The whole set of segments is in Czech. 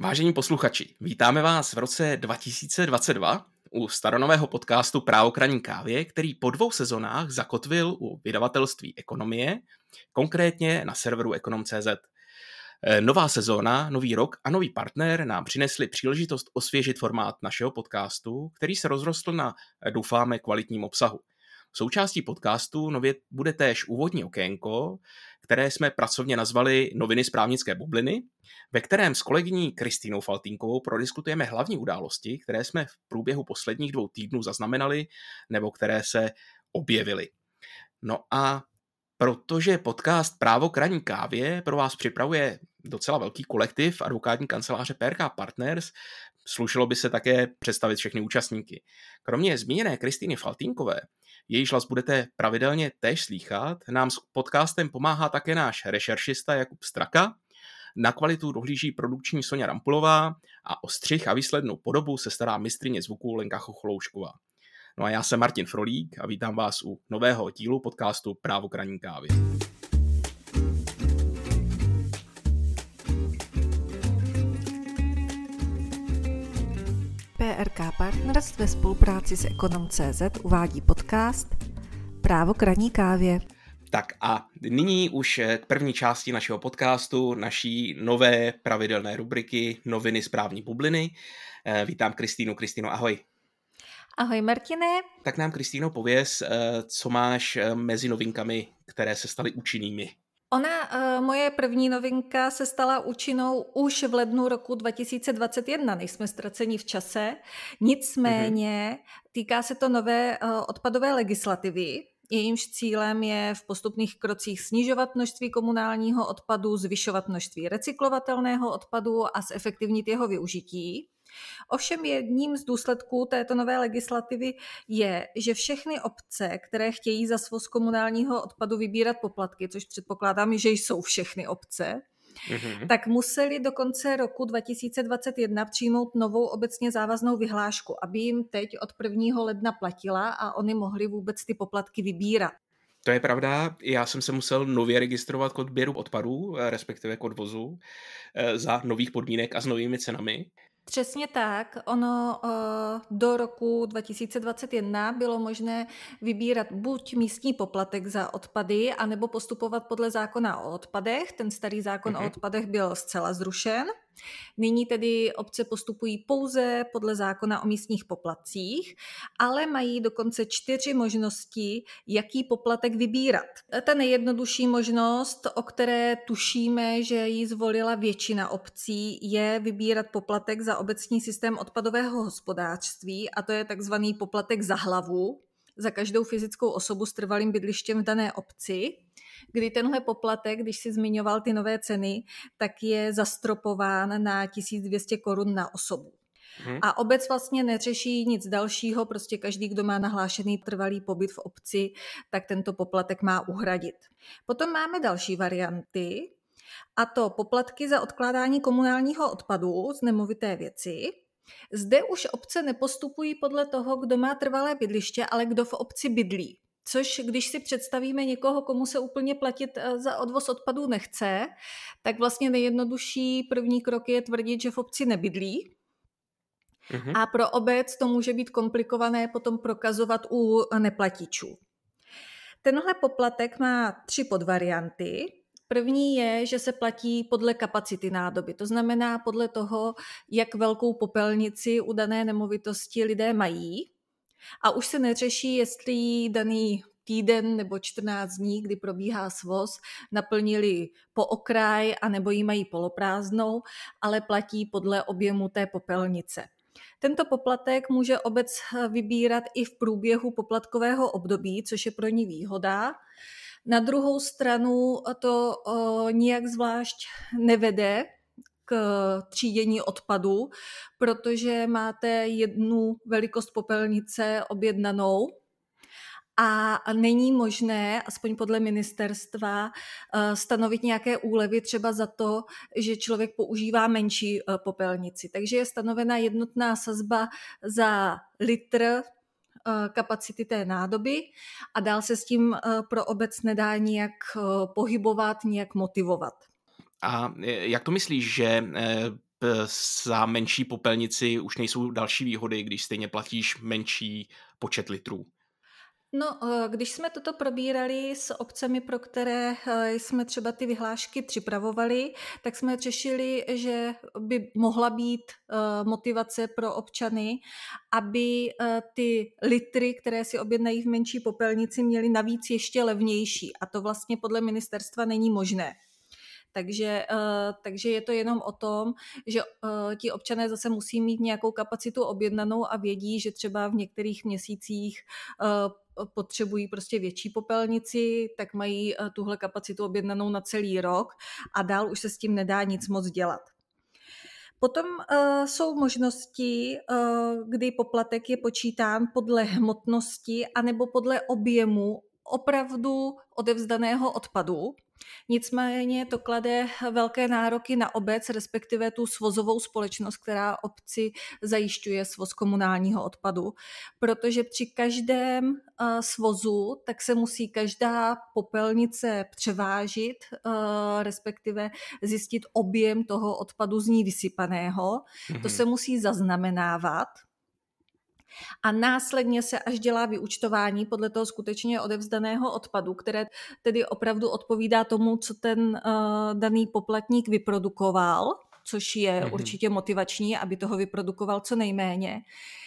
Vážení posluchači, vítáme vás v roce 2022 u staronového podcastu Právo kraní kávě, který po dvou sezonách zakotvil u vydavatelství Ekonomie, konkrétně na serveru ekonom.cz. Eh, nová sezóna, nový rok a nový partner nám přinesli příležitost osvěžit formát našeho podcastu, který se rozrostl na, eh, doufáme, kvalitním obsahu. Součástí podcastu nově bude též úvodní okénko, které jsme pracovně nazvali Noviny z právnické bubliny, ve kterém s kolegyní Kristýnou Faltínkovou prodiskutujeme hlavní události, které jsme v průběhu posledních dvou týdnů zaznamenali nebo které se objevily. No a protože podcast Právo kraní kávě pro vás připravuje docela velký kolektiv advokátní kanceláře PRK Partners, slušelo by se také představit všechny účastníky. Kromě zmíněné Kristýny Faltínkové jejíž hlas budete pravidelně též slýchat. Nám s podcastem pomáhá také náš rešeršista Jakub Straka, na kvalitu dohlíží produkční Sonja Rampulová a o střih a výslednou podobu se stará mistrině zvuku Lenka Chocholoušková. No a já jsem Martin Frolík a vítám vás u nového dílu podcastu Právo kraní kávy. PRK Partners ve spolupráci s Ekonom.cz uvádí podcast Právo kraní kávě. Tak a nyní už k první části našeho podcastu, naší nové pravidelné rubriky Noviny z právní bubliny. Eh, vítám Kristýnu. Kristýno, ahoj. Ahoj Martine. Tak nám Kristýno pověz, eh, co máš eh, mezi novinkami, které se staly účinnými. Ona, uh, moje první novinka, se stala účinnou už v lednu roku 2021, nejsme ztraceni v čase. Nicméně mm-hmm. týká se to nové uh, odpadové legislativy, jejímž cílem je v postupných krocích snižovat množství komunálního odpadu, zvyšovat množství recyklovatelného odpadu a zefektivnit jeho využití. Ovšem jedním z důsledků této nové legislativy je, že všechny obce, které chtějí za svoz komunálního odpadu vybírat poplatky, což předpokládám, že jsou všechny obce, Mm-hmm. tak museli do konce roku 2021 přijmout novou obecně závaznou vyhlášku, aby jim teď od 1. ledna platila a oni mohli vůbec ty poplatky vybírat. To je pravda, já jsem se musel nově registrovat k odběru odpadů, respektive k odvozu, eh, za nových podmínek a s novými cenami. Přesně tak. Ono uh, do roku 2021 bylo možné vybírat buď místní poplatek za odpady, anebo postupovat podle zákona o odpadech. Ten starý zákon mm-hmm. o mhm. odpadech byl zcela zrušen. Nyní tedy obce postupují pouze podle zákona o místních poplatcích, ale mají dokonce čtyři možnosti, jaký poplatek vybírat. Ta nejjednodušší možnost, o které tušíme, že ji zvolila většina obcí, je vybírat poplatek za obecní systém odpadového hospodářství a to je takzvaný poplatek za hlavu za každou fyzickou osobu s trvalým bydlištěm v dané obci kdy tenhle poplatek, když si zmiňoval ty nové ceny, tak je zastropován na 1200 korun na osobu. Hmm. A obec vlastně neřeší nic dalšího, prostě každý, kdo má nahlášený trvalý pobyt v obci, tak tento poplatek má uhradit. Potom máme další varianty, a to poplatky za odkládání komunálního odpadu z nemovité věci. Zde už obce nepostupují podle toho, kdo má trvalé bydliště, ale kdo v obci bydlí. Což když si představíme někoho, komu se úplně platit eh, za odvoz odpadů nechce, tak vlastně nejjednodušší první krok je tvrdit, že v obci nebydlí. Mm-hmm. A pro obec to může být komplikované potom prokazovat u neplatičů. Tenhle poplatek má tři podvarianty. První je, že se platí podle kapacity nádoby, to znamená podle toho, jak velkou popelnici u dané nemovitosti lidé mají. A už se neřeší, jestli daný týden nebo 14 dní, kdy probíhá svoz, naplnili po okraj a nebo ji mají poloprázdnou, ale platí podle objemu té popelnice. Tento poplatek může obec vybírat i v průběhu poplatkového období, což je pro ní výhoda. Na druhou stranu to nijak zvlášť nevede k třídění odpadu, protože máte jednu velikost popelnice objednanou a není možné, aspoň podle ministerstva, eh, stanovit nějaké úlevy třeba za to, že člověk používá menší eh, popelnici. Takže je stanovena jednotná sazba za litr kapacity té nádoby a dál se s tím pro obec nedá nijak pohybovat, nijak motivovat. A jak to myslíš, že za menší popelnici už nejsou další výhody, když stejně platíš menší počet litrů. No, eh, když jsme toto probírali s obcemi, pro které eh, jsme třeba ty vyhlášky připravovali, tak jsme řešili, že by mohla být eh, motivace pro občany, aby ty litry, které si objednají v menší popelnici, měly navíc ještě levnější. A to vlastně podle ministerstva není možné. Takže, takže je to jenom o tom, že ti občané zase musí mít nějakou kapacitu objednanou a vědí, že třeba v některých měsících potřebují prostě větší popelnici, tak mají eh, tuhle kapacitu objednanou na celý rok a dál už se s tím nedá nic moc dělat. Potom uh, jsou možnosti, uh, kdy poplatek je počítán podle hmotnosti anebo podle objemu opravdu odevzdaného odpadu. Nicméně to klade velké nároky na obec, respektive tu svozovou společnost, která obci zajišťuje svoz komunálního odpadu, protože při každém eh, svozu tak se musí každá popelnice převážit, eh, respektive zjistit objem toho odpadu z ní vysypaného. Mm-hmm. To mhm. se musí zaznamenávat a následně se až dělá vyučtování podle toho skutečně odevzdaného odpadu, které tedy opravdu odpovídá tomu, co ten uh, daný poplatník vyprodukoval což je mm-hmm. určitě motivační, aby toho vyprodukoval co nejméně.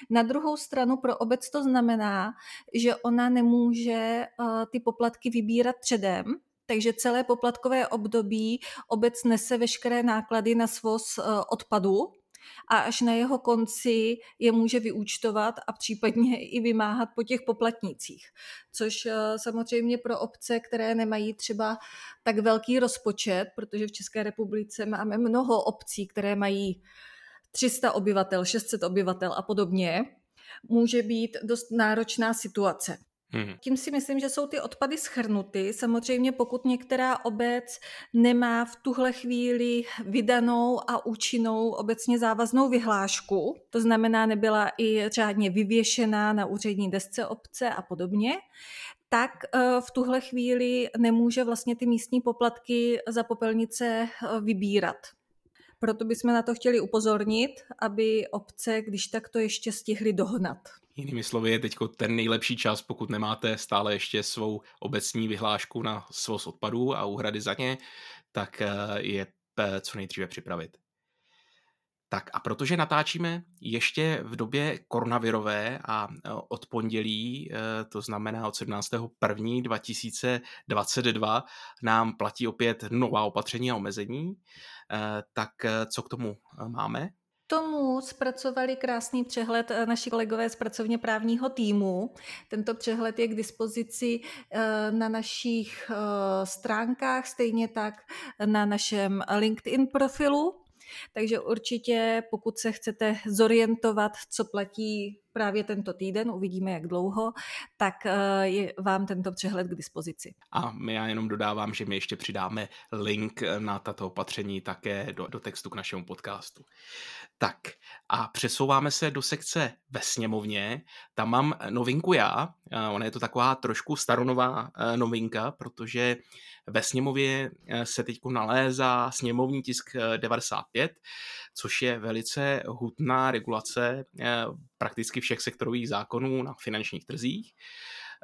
Na druhou stranu pro obec to znamená, že ona nemůže uh, ty poplatky vybírat předem, takže celé poplatkové období obec nese veškeré náklady na svoz uh, odpadu, a až na jeho konci je může vyúčtovat a případně i vymáhat po těch poplatnících. Což eh, samozřejmě pro obce, které nemají třeba tak velký rozpočet, protože v České republice máme mnoho obcí, které mají 300 obyvatel, 600 obyvatel a podobně, může být dost náročná situace. Hmm. Tím si myslím, že jsou ty odpady schrnuty. Samozřejmě pokud některá obec nemá v tuhle chvíli vydanou a účinnou obecně závaznou vyhlášku, to znamená nebyla i řádně vyvěšená na úřední desce obce a podobně, tak eh, v tuhle chvíli nemůže vlastně ty místní poplatky za popelnice eh, vybírat. Proto bychom na to chtěli upozornit, aby obce, když tak to ještě stihly dohnat. Jinými slovy je teď ten nejlepší čas, pokud nemáte stále ještě svou obecní vyhlášku na svoz odpadů a úhrady za ně, tak eh, je co nejdříve připravit. Tak a protože natáčíme ještě v době koronavirové a eh, od pondělí, eh, to znamená od 17.1.2022, nám platí opět nová opatření a omezení, tak co k tomu máme? Tomu zpracovali krásný přehled eh, naši kolegové z pracovně právního týmu. Tento přehled je k dispozici eh, na našich eh, stránkách, stejně tak na našem LinkedIn profilu. Takže určitě, pokud se chcete zorientovat, co platí právě tento týden, uvidíme jak dlouho, tak je vám tento přehled k dispozici. A my já jenom dodávám, že my ještě přidáme link na tato opatření také do, do textu k našemu podcastu. Tak a přesouváme se do sekce ve sněmovně. Tam mám novinku já. Ona je to taková trošku staronová novinka, protože ve sněmově e, se teď nalézá sněmovní tisk 95, e, což je velice hutná regulace prakticky všech sektorových zákonů na finančních trzích.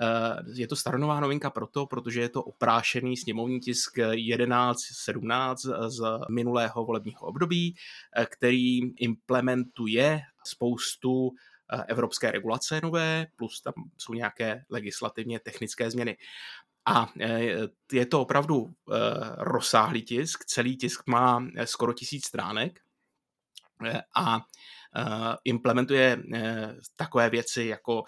Eh, je to staronová novinka proto, protože je to oprášený sněmovní tisk 1117 z minulého volebního období, eh, který implementuje spoustu eh, evropské regulace nové, plus tam jsou nějaké legislativně technické změny. A je to opravdu rozsáhlý tisk, celý tisk má skoro tisíc stránek a implementuje takové věci jako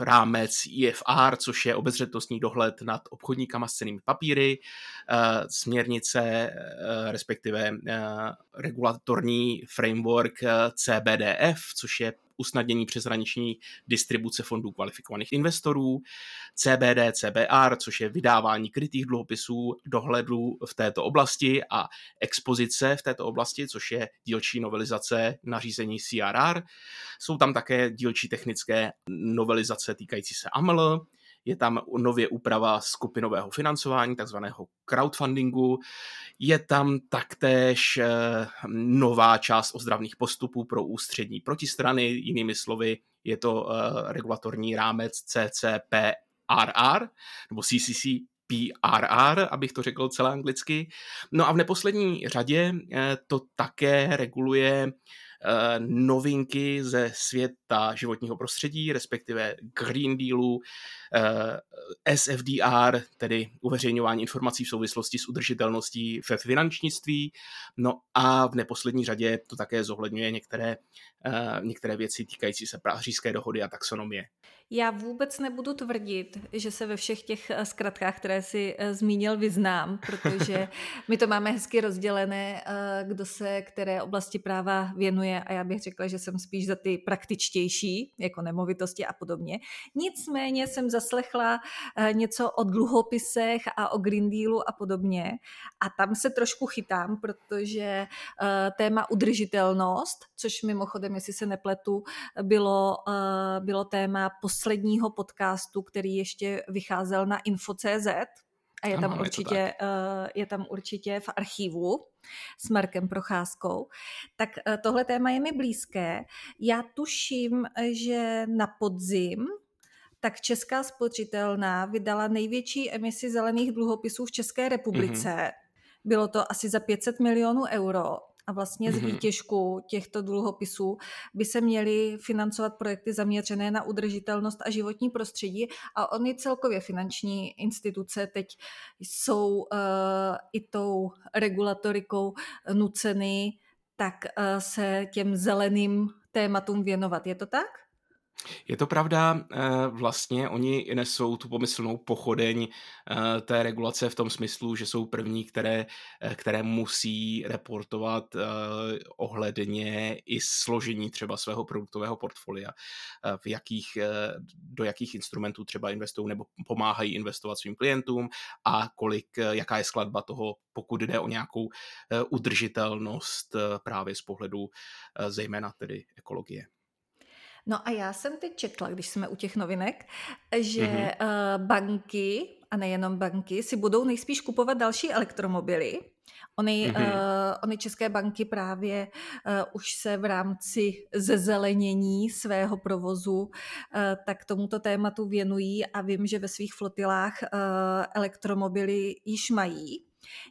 rámec IFR, což je obezřetnostní dohled nad obchodníkama s cenými papíry, směrnice, respektive regulatorní framework CBDF, což je usnadnění přeshraniční distribuce fondů kvalifikovaných investorů, CBD, CBR, což je vydávání krytých dluhopisů, dohledu v této oblasti a expozice v této oblasti, což je dílčí novelizace nařízení CRR. Jsou tam také dílčí technické novelizace týkající se AML, je tam nově úprava skupinového financování, takzvaného crowdfundingu, je tam taktéž eh, nová část ozdravných postupů pro ústřední protistrany, jinými slovy je to eh, regulatorní rámec CCPRR nebo CCC PRR, abych to řekl celé anglicky. No a v neposlední řadě eh, to také reguluje novinky ze světa životního prostředí, respektive Green Dealu, eh, SFDR, tedy uveřejňování informací v souvislosti s udržitelností ve finančnictví. No a v neposlední řadě to také zohledňuje některé, eh, některé věci týkající se pařížské dohody a taxonomie. Já vůbec nebudu tvrdit, že se ve všech těch eh, zkratkách, které si eh, zmínil, vyznám, protože my to máme hezky rozdělené, eh, kdo se které oblasti práva věnuje a já bych řekla, že jsem spíš za ty praktičtější, jako nemovitosti a podobně. Nicméně jsem zaslechla něco o dluhopisech a o Green Dealu a podobně a tam se trošku chytám, protože téma udržitelnost, což mimochodem, jestli se nepletu, bylo, bylo téma posledního podcastu, který ještě vycházel na info.cz a je tam, ano, určitě, je, uh, je tam určitě v archivu s Markem Procházkou. Tak uh, tohle téma je mi blízké. Já tuším, že na podzim tak Česká spořitelná vydala největší emisi zelených dluhopisů v České republice. Mm-hmm. Bylo to asi za 500 milionů euro a vlastně z mhm. výtěžku těchto dluhopisů by se měly financovat projekty zaměřené na udržitelnost a životní prostředí a oni celkově finanční instituce teď jsou uh, i tou regulatorikou nuceny tak uh, se těm zeleným tématům věnovat. Je to tak? Je to pravda, eh, vlastně oni nesou tu pomyslnou pochodeň eh, té regulace v tom smyslu, že jsou první, které, eh, které musí reportovat ohledně i složení třeba svého produktového portfolia, v jakých, do jakých instrumentů třeba investují nebo pomáhají investovat svým klientům a kolik, jaká je skladba toho, pokud jde o nějakou udržitelnost právě z pohledu zejména tedy ekologie. No a já jsem teď četla, když jsme u těch novinek, že mm-hmm. banky, a nejenom banky, si budou nejspíš kupovat další elektromobily. Ony, mm-hmm. uh, ony české banky právě uh, už se v rámci zezelenění svého provozu uh, tak tomuto tématu věnují a vím, že ve svých flotilách uh, elektromobily již mají.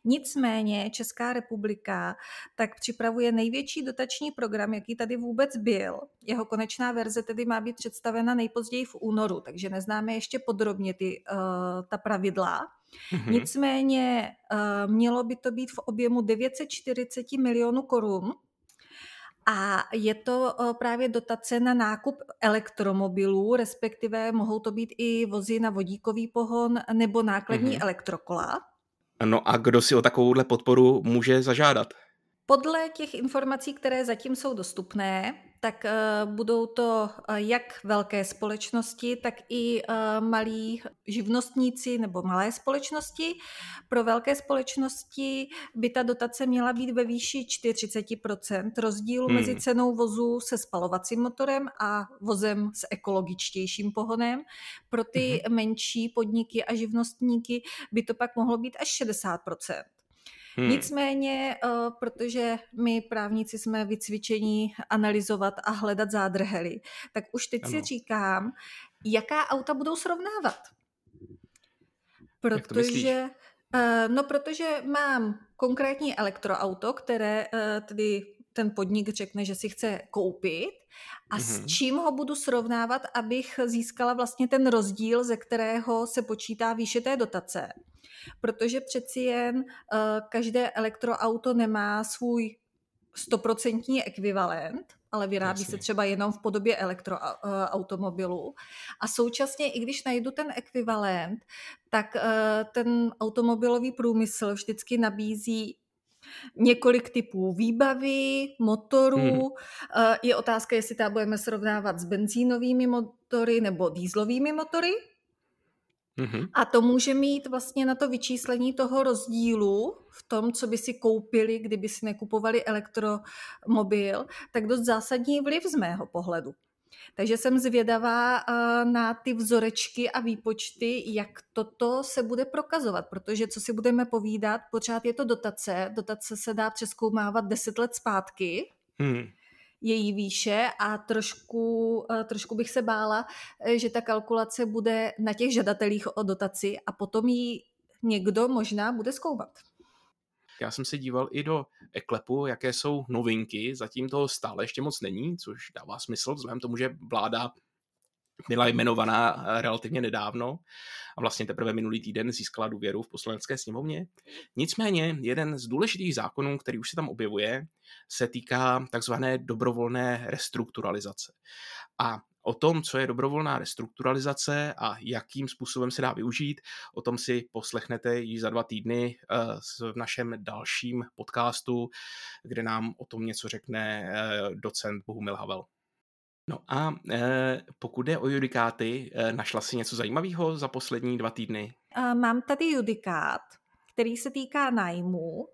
Nicméně Česká republika tak připravuje největší dotační program, jaký tady vůbec byl. Jeho konečná verze tedy má být představena nejpozději v únoru, takže neznáme ještě podrobně ty, uh, ta pravidla. Mm-hmm. Nicméně uh, mělo by to být v objemu 940 milionů korun, a je to eh, právě dotace na nákup elektromobilů, respektive mohou to být i vozy na vodíkový pohon nebo nákladní mm-hmm. elektrokola. No a kdo si o takovouhle podporu může zažádat? Podle těch informací, které zatím jsou dostupné, tak uh, budou to uh, jak velké společnosti, tak i uh, malí živnostníci nebo malé společnosti. Pro velké společnosti by ta dotace měla být ve výši 40% rozdílu hmm. mezi cenou vozu se spalovacím motorem a vozem s ekologičtějším pohonem. Pro ty hmm. menší podniky a živnostníky by to pak mohlo být až 60%. Hmm. Nicméně, eh, protože my právníci jsme vycvičení analyzovat a hledat zádrhely, tak už teď ano. si říkám, jaká auta budou srovnávat. Protože, eh, no protože mám konkrétní elektroauto, které eh, tedy ten podnik řekne, že si chce koupit a mm-hmm. s mhm. čím ho budu srovnávat, abych získala vlastně ten rozdíl, ze kterého se počítá výše té dotace protože přeci jen uh, každé elektroauto nemá svůj stoprocentní ekvivalent, ale vyrábí Jasně. se třeba jenom v podobě elektroautomobilu. A současně, i když najdu ten ekvivalent, tak uh, ten automobilový průmysl vždycky nabízí několik typů výbavy, motorů. Hmm. Je otázka, jestli ta budeme srovnávat s benzínovými motory nebo dýzlovými motory. Mm-hmm. A to může mít vlastně na to vyčíslení toho rozdílu v tom, co by si koupili, kdyby si nekupovali elektromobil, tak dost zásadní vliv z mého pohledu. Takže jsem zvědavá eh, na ty vzorečky a výpočty, jak toto se bude prokazovat, protože co si budeme povídat, pořád je to dotace, dotace se dá přeskoumávat deset let zpátky, hmm. Její výše a trošku, eh, trošku bych se bála, eh, že ta kalkulace bude na těch žadatelích o dotaci a potom ji někdo možná bude zkoumat. Já jsem se díval i do Eklepu, jaké jsou novinky, zatím toho stále ještě moc není, což dává smysl, vzhledem tomu, že vláda byla jmenovaná eh, relativně nedávno a vlastně teprve minulý týden získala důvěru v poslanecké sněmovně. Nicméně jeden z důležitých zákonů, který už se tam objevuje, se týká takzvané dobrovolné restrukturalizace. A O tom, co je dobrovolná restrukturalizace a jakým způsobem se dá využít, o tom si poslechnete již za dva týdny eh, v našem dalším podcastu, kde nám o tom něco řekne eh, docent Bohumil Havel. No a eh, pokud je o judikáty, našla si něco zajímavého za poslední dva týdny? Mám tady judikát, který se týká nájmu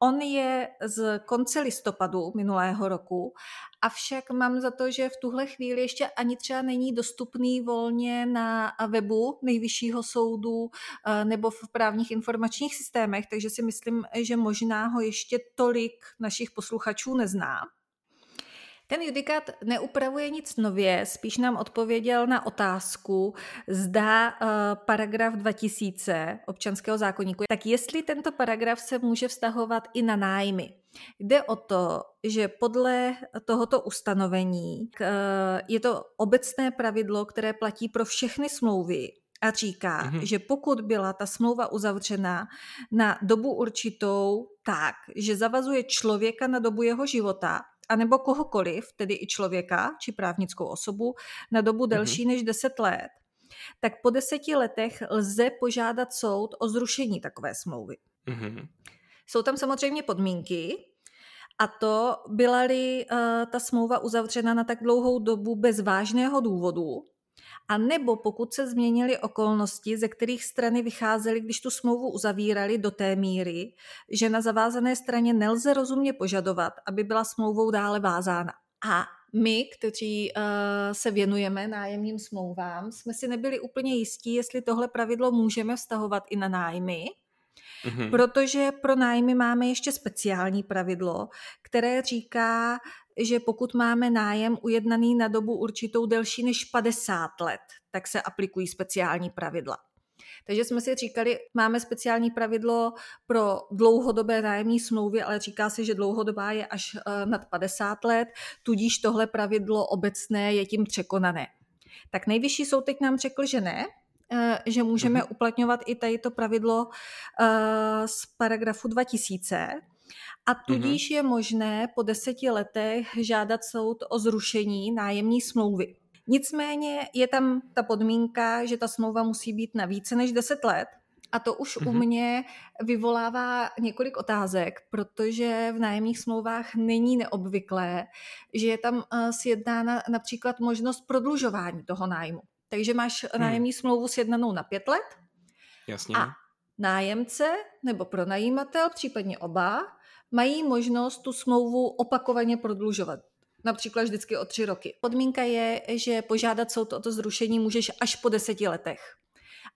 On je z konce listopadu minulého roku, avšak mám za to, že v tuhle chvíli ještě ani třeba není dostupný volně na webu nejvyššího soudu eh, nebo v právních informačních systémech, takže si myslím, že možná ho ještě tolik našich posluchačů nezná. Ten judikát neupravuje nic nově, spíš nám odpověděl na otázku, zda uh, paragraf 2000 občanského zákonníku, tak jestli tento paragraf se může vztahovat i na nájmy. Jde o to, že podle tohoto ustanovení uh, je to obecné pravidlo, které platí pro všechny smlouvy, a říká, mm-hmm. že pokud byla ta smlouva uzavřena na dobu určitou tak, že zavazuje člověka na dobu jeho života, anebo kohokoliv, tedy i člověka či právnickou osobu, na dobu mhm. delší mm-hmm. než 10 let, tak po deseti letech lze požádat soud o zrušení takové smlouvy. Mm-hmm. Jsou tam samozřejmě podmínky, a to byla-li uh, ta smlouva uzavřena na tak dlouhou dobu bez vážného důvodu, a nebo pokud se změnily okolnosti, ze kterých strany vycházely, když tu smlouvu uzavírali do té míry, že na zavázané straně nelze rozumně požadovat, aby byla smlouvou dále vázána. A my, kteří uh, se věnujeme nájemním smlouvám, jsme si nebyli úplně jistí, jestli tohle pravidlo můžeme vztahovat i na nájmy, Mm-hmm. Protože pro nájmy máme ještě speciální pravidlo, které říká, že pokud máme nájem ujednaný na dobu určitou delší než 50 let, tak se aplikují speciální pravidla. Takže jsme si říkali, máme speciální pravidlo pro dlouhodobé nájemní smlouvy, ale říká se, že dlouhodobá je až eh, nad 50 let, tudíž tohle pravidlo obecné je tím překonané. Tak nejvyšší soud teď nám řekl, že ne, eh, že můžeme uh-huh. uplatňovat i tady to pravidlo eh, z paragrafu 2000, a mhm. tudíž mm-hmm. je možné po deseti letech žádat soud o zrušení nájemní smlouvy. Nicméně je tam ta podmínka, že ta smlouva musí být na více než 10 let, a to už mm-hmm. u mhm. mě vyvolává několik otázek, protože v nájemních smlouvách není neobvyklé, že je tam eh, sjednána například možnost prodlužování toho nájmu. Takže máš hmm. nájemní smlouvu sjednanou na pět let Jasně. a nájemce nebo pronajímatel, případně oba, mají možnost tu smlouvu opakovaně prodlužovat. Například vždycky o tři roky. Podmínka je, že požádat soud o to zrušení můžeš až po deseti letech.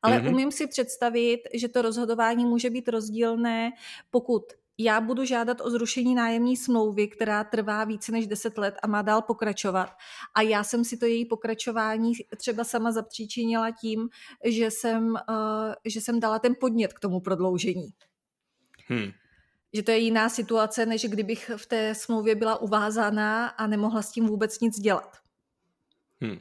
Ale mm-hmm. umím si představit, že to rozhodování může být rozdílné, pokud já budu žádat o zrušení nájemní smlouvy, která trvá více než 10 let a má dál pokračovat. A já jsem si to její pokračování třeba sama zapříčinila tím, že jsem, uh, že jsem dala ten podnět k tomu prodloužení. Hmm že to je jiná situace, než kdybych v té smlouvě byla uvázaná a nemohla s tím vůbec nic dělat. Hmm.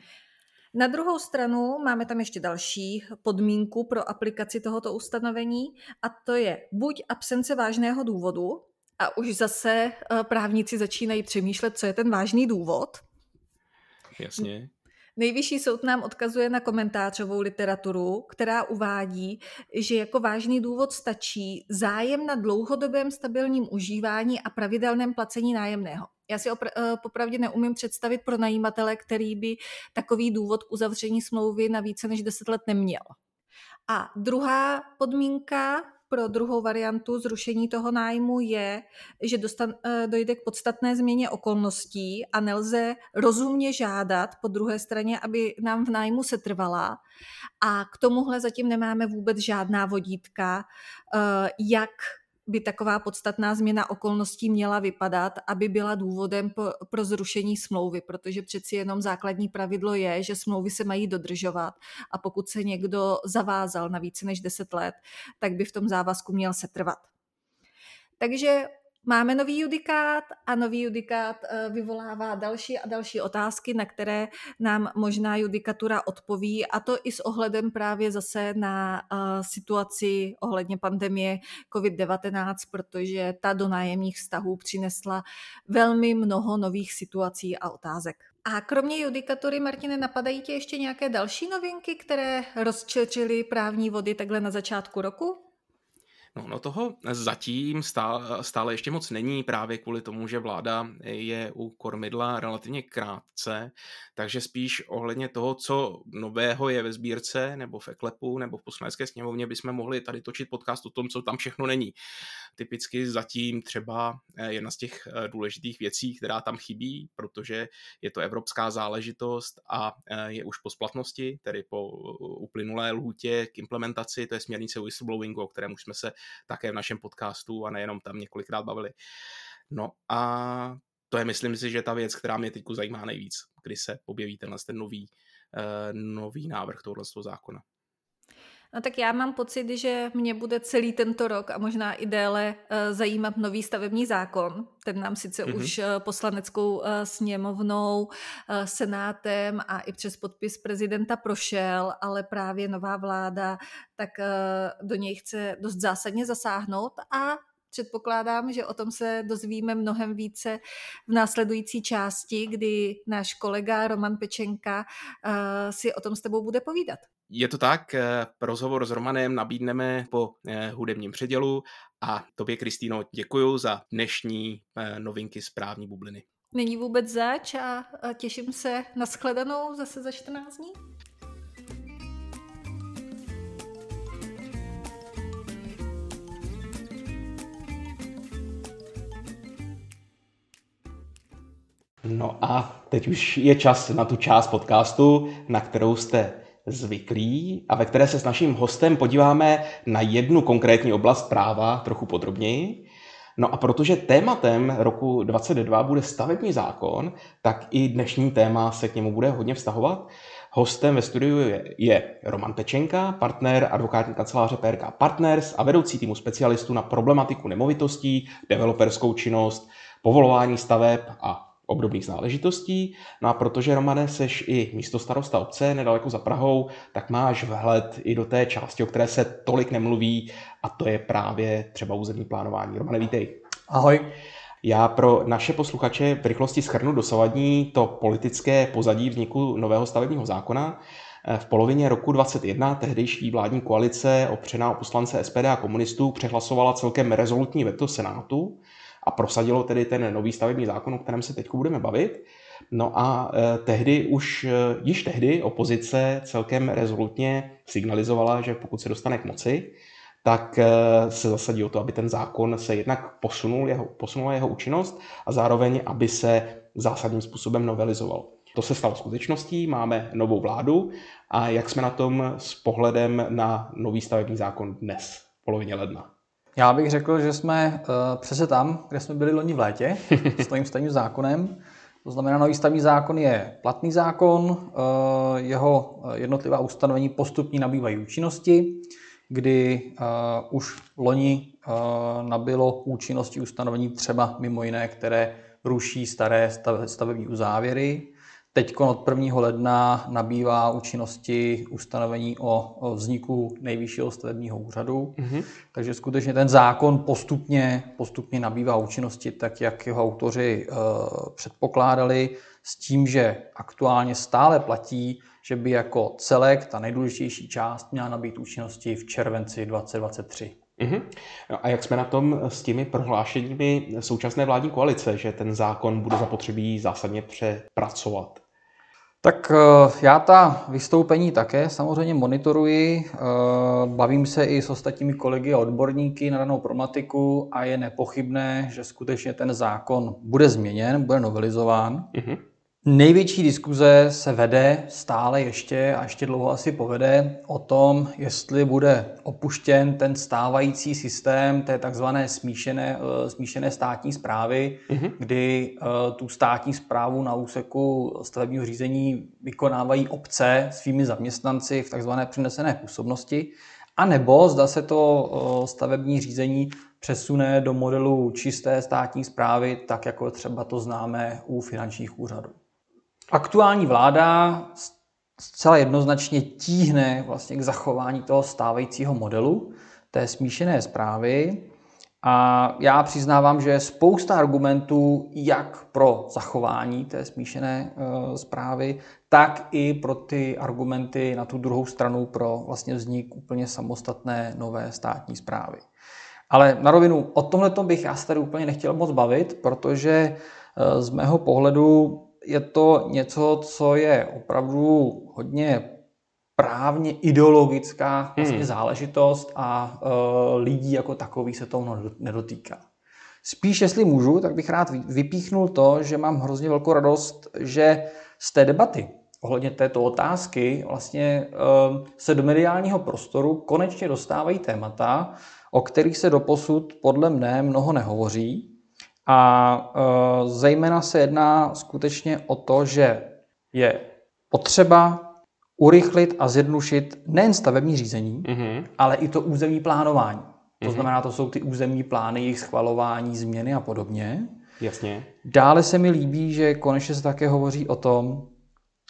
Na druhou stranu máme tam ještě další podmínku pro aplikaci tohoto ustanovení a to je buď absence vážného důvodu, a už zase eh, právníci začínají přemýšlet, co je ten vážný důvod. Jasně. Nejvyšší soud nám odkazuje na komentářovou literaturu, která uvádí, že jako vážný důvod stačí zájem na dlouhodobém stabilním užívání a pravidelném placení nájemného. Já si opra- eh, popravdě neumím představit pro najímatele, který by takový důvod k uzavření smlouvy na více než 10 let neměl. A druhá podmínka pro druhou variantu zrušení toho nájmu je, že dostan, eh, dojde k podstatné změně okolností a nelze rozumně žádat po druhé straně, aby nám v nájmu se trvala. A k tomuhle zatím nemáme vůbec žádná vodítka, eh, jak by taková podstatná změna okolností měla vypadat, aby byla důvodem pro zrušení smlouvy, protože přeci jenom základní pravidlo je, že smlouvy se mají dodržovat a pokud se někdo zavázal na více než 10 let, tak by v tom závazku měl setrvat. Takže Máme nový judikát a nový judikát eh, vyvolává další a další otázky, na které nám možná judikatura odpoví a to i s ohledem právě zase na eh, situaci ohledně pandemie COVID-19, protože ta do nájemních vztahů přinesla velmi mnoho nových situací a otázek. A kromě judikatury, Martine, napadají tě ještě nějaké další novinky, které rozčeřily právní vody takhle na začátku roku? No, no toho zatím stále, stále ještě moc není právě kvůli tomu, že vláda je u kormidla relativně krátce, takže spíš ohledně toho, co nového je ve sbírce nebo v eklepu nebo v poslanecké sněmovně, bychom mohli tady točit podcast o tom, co tam všechno není. Typicky zatím třeba eh, jedna z těch eh, důležitých věcí, která tam chybí, protože je to evropská záležitost a eh, je už po splatnosti, tedy po uplynulé lhůtě k implementaci, to je směrnice whistleblowingu, o kterém už jsme se také v našem podcastu a nejenom tam několikrát bavili. No a to je, myslím si, že ta věc, která mě teď zajímá nejvíc, kdy se objeví tenhle ten nový, nový návrh tohoto zákona. No tak já mám pocit, že mě bude celý tento rok a možná i déle uh, zajímat nový stavební zákon. Ten nám sice mm-hmm. už uh, poslaneckou uh, sněmovnou, senátem a i přes podpis prezidenta prošel, ale právě nová vláda tak do něj chce dost zásadně zasáhnout a předpokládám, že o tom se dozvíme mnohem více v následující části, kdy náš kolega Roman Pečenka si o tom s tebou bude povídat. Je to tak, eh, rozhovor s Romanem nabídneme po eh, hudebním předělu a tobě, Kristýno, děkuji za dnešní eh, novinky z právní bubliny. Není vůbec zač a těším se na shledanou zase za 14 dní. No a teď už je čas na tu část podcastu, na kterou jste zvyklí a ve které se s naším hostem podíváme na jednu konkrétní oblast práva trochu podrobněji. No a protože tématem roku 2022 bude stavební zákon, tak i dnešní téma se k němu bude hodně vztahovat. Hostem ve studiu je, je Roman Pečenka, partner advokátní kanceláře PRK Partners a vedoucí týmu specialistů na problematiku nemovitostí, developerskou činnost, povolování staveb a obdobných záležitostí. No a protože, Romane, seš i místo starosta obce nedaleko za Prahou, tak máš vhled i do té části, o které se tolik nemluví, a to je právě třeba územní plánování. Romane, vítej. Ahoj. Já pro naše posluchače v rychlosti schrnu dosavadní to politické pozadí vzniku nového stavebního zákona. V polovině roku 2021 tehdejší vládní koalice opřená o poslance SPD a komunistů přehlasovala celkem rezolutní veto Senátu, a prosadilo tedy ten nový stavební zákon, o kterém se teď budeme bavit. No a e, tehdy už, e, již tehdy opozice celkem rezolutně signalizovala, že pokud se dostane k moci, tak e, se zasadí o to, aby ten zákon se jednak posunul jeho, posunula jeho účinnost a zároveň, aby se zásadním způsobem novelizoval. To se stalo skutečností, máme novou vládu a jak jsme na tom s pohledem na nový stavební zákon dnes, v polovině ledna? Já bych řekl, že jsme uh, přesně tam, kde jsme byli loni v létě, s novým stavním zákonem. To znamená, nový stavní zákon je platný zákon, uh, jeho jednotlivá ustanovení postupně nabývají účinnosti, kdy uh, už loni uh, nabilo účinnosti ustanovení třeba mimo jiné, které ruší staré stavební uzávěry, Teď od 1. ledna nabývá účinnosti ustanovení o, vzniku nejvyššího stavebního úřadu. Mm-hmm. Takže skutečně ten zákon postupně, postupně nabývá účinnosti tak, jak jeho autoři uh, předpokládali, s tím, že aktuálně stále platí, že by jako celek ta nejdůležitější část měla nabít účinnosti v červenci 2023. Mm-hmm. No a jak jsme na tom s těmi prohlášeními současné vládní koalice, že ten zákon bude zapotřebí zásadně přepracovat? Tak eh, já ta vystoupení také samozřejmě monitoruji, eh, bavím se i s ostatními kolegy a odborníky na danou problematiku a je nepochybné, že skutečně ten zákon bude změněn, bude novelizován. Mm-hmm. Největší diskuze se vede stále ještě a ještě dlouho asi povede o tom, jestli bude opuštěn ten stávající systém té takzvané smíšené, eh, smíšené státní zprávy, mm-hmm. kdy uh, tu státní zprávu na úseku stavebního řízení vykonávají obce svými zaměstnanci v takzvané přenesené působnosti, a nebo zda se to uh, stavební řízení přesune do modelu čisté státní zprávy, tak jako třeba to známe u finančních úřadů. Aktuální vláda zcela jednoznačně tíhne vlastně k zachování toho stávajícího modelu, té smíšené zprávy. A já přiznávám, že je spousta argumentů jak pro zachování té smíšené e, zprávy, tak i pro ty argumenty na tu druhou stranu pro vlastně vznik úplně samostatné nové státní zprávy. Ale na rovinu o tomhle bych já se tady úplně nechtěl moc bavit, protože e, z mého pohledu je to něco, co je opravdu hodně právně ideologická vlastně hmm. záležitost a uh, lidí jako takový se toho nedotýká. Spíš, jestli můžu, tak bych rád vypíchnul to, že mám hrozně velkou radost, že z té debaty ohledně této otázky vlastně uh, se do mediálního prostoru konečně dostávají témata, o kterých se doposud podle mne mnoho nehovoří a uh, zejména se jedná skutečně o to, že je potřeba urychlit a zjednodušit nejen stavební řízení, mm-hmm. ale i to územní plánování. To mm-hmm. znamená, to jsou ty územní plány, jejich schvalování, změny a podobně. Jasně. Dále se mi líbí, že konečně se také hovoří o tom,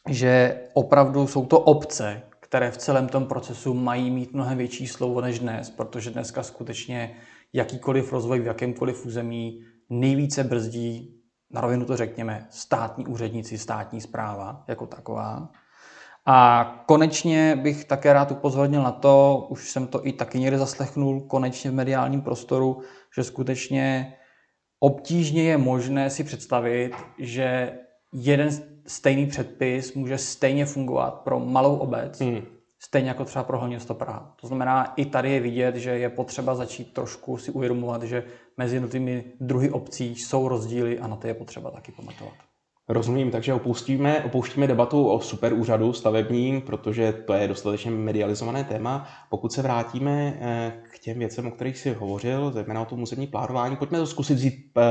že opravdu jsou to obce, které v celém tom procesu mají mít mnohem větší slovo než dnes, protože dneska skutečně jakýkoliv rozvoj v jakémkoliv území nejvíce brzdí, na rovinu to řekněme, státní úředníci, státní zpráva jako taková. A konečně bych také rád upozornil na to, už jsem to i taky někde zaslechnul, konečně v mediálním prostoru, že skutečně obtížně je možné si představit, že jeden stejný předpis může stejně fungovat pro malou obec, hmm. Stejně jako třeba pro hlavní město Praha. To znamená, i tady je vidět, že je potřeba začít trošku si uvědomovat, že mezi jednotlivými druhy obcí jsou rozdíly a na to je potřeba taky pamatovat. Rozumím, takže opustíme, opouštíme debatu o superúřadu stavebním, protože to je dostatečně medializované téma. Pokud se vrátíme eh, k těm věcem, o kterých jsi hovořil, zejména o tom územní plánování, pojďme to zkusit vzít eh,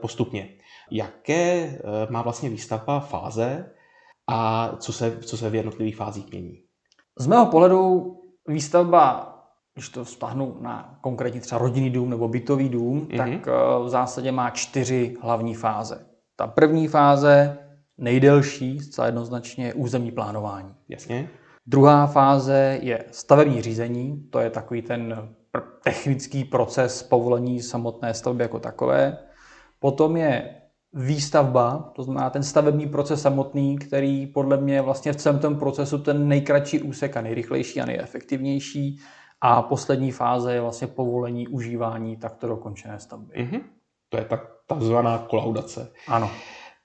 postupně. Jaké eh, má vlastně výstavba fáze a co se, co se v jednotlivých fázích mění? Z mého pohledu výstavba když to vztahnu na konkrétní třeba rodinný dům nebo bytový dům, mm-hmm. tak v zásadě má čtyři hlavní fáze. Ta první fáze, nejdelší, zcela jednoznačně, je územní plánování. Jasně. Druhá fáze je stavební řízení, to je takový ten technický proces povolení samotné stavby jako takové. Potom je výstavba, to znamená ten stavební proces samotný, který podle mě vlastně v celém tom procesu ten nejkratší úsek a nejrychlejší a nejefektivnější. A poslední fáze je vlastně povolení užívání takto dokončené stavby. Mm-hmm. To je tak takzvaná kolaudace. Ano.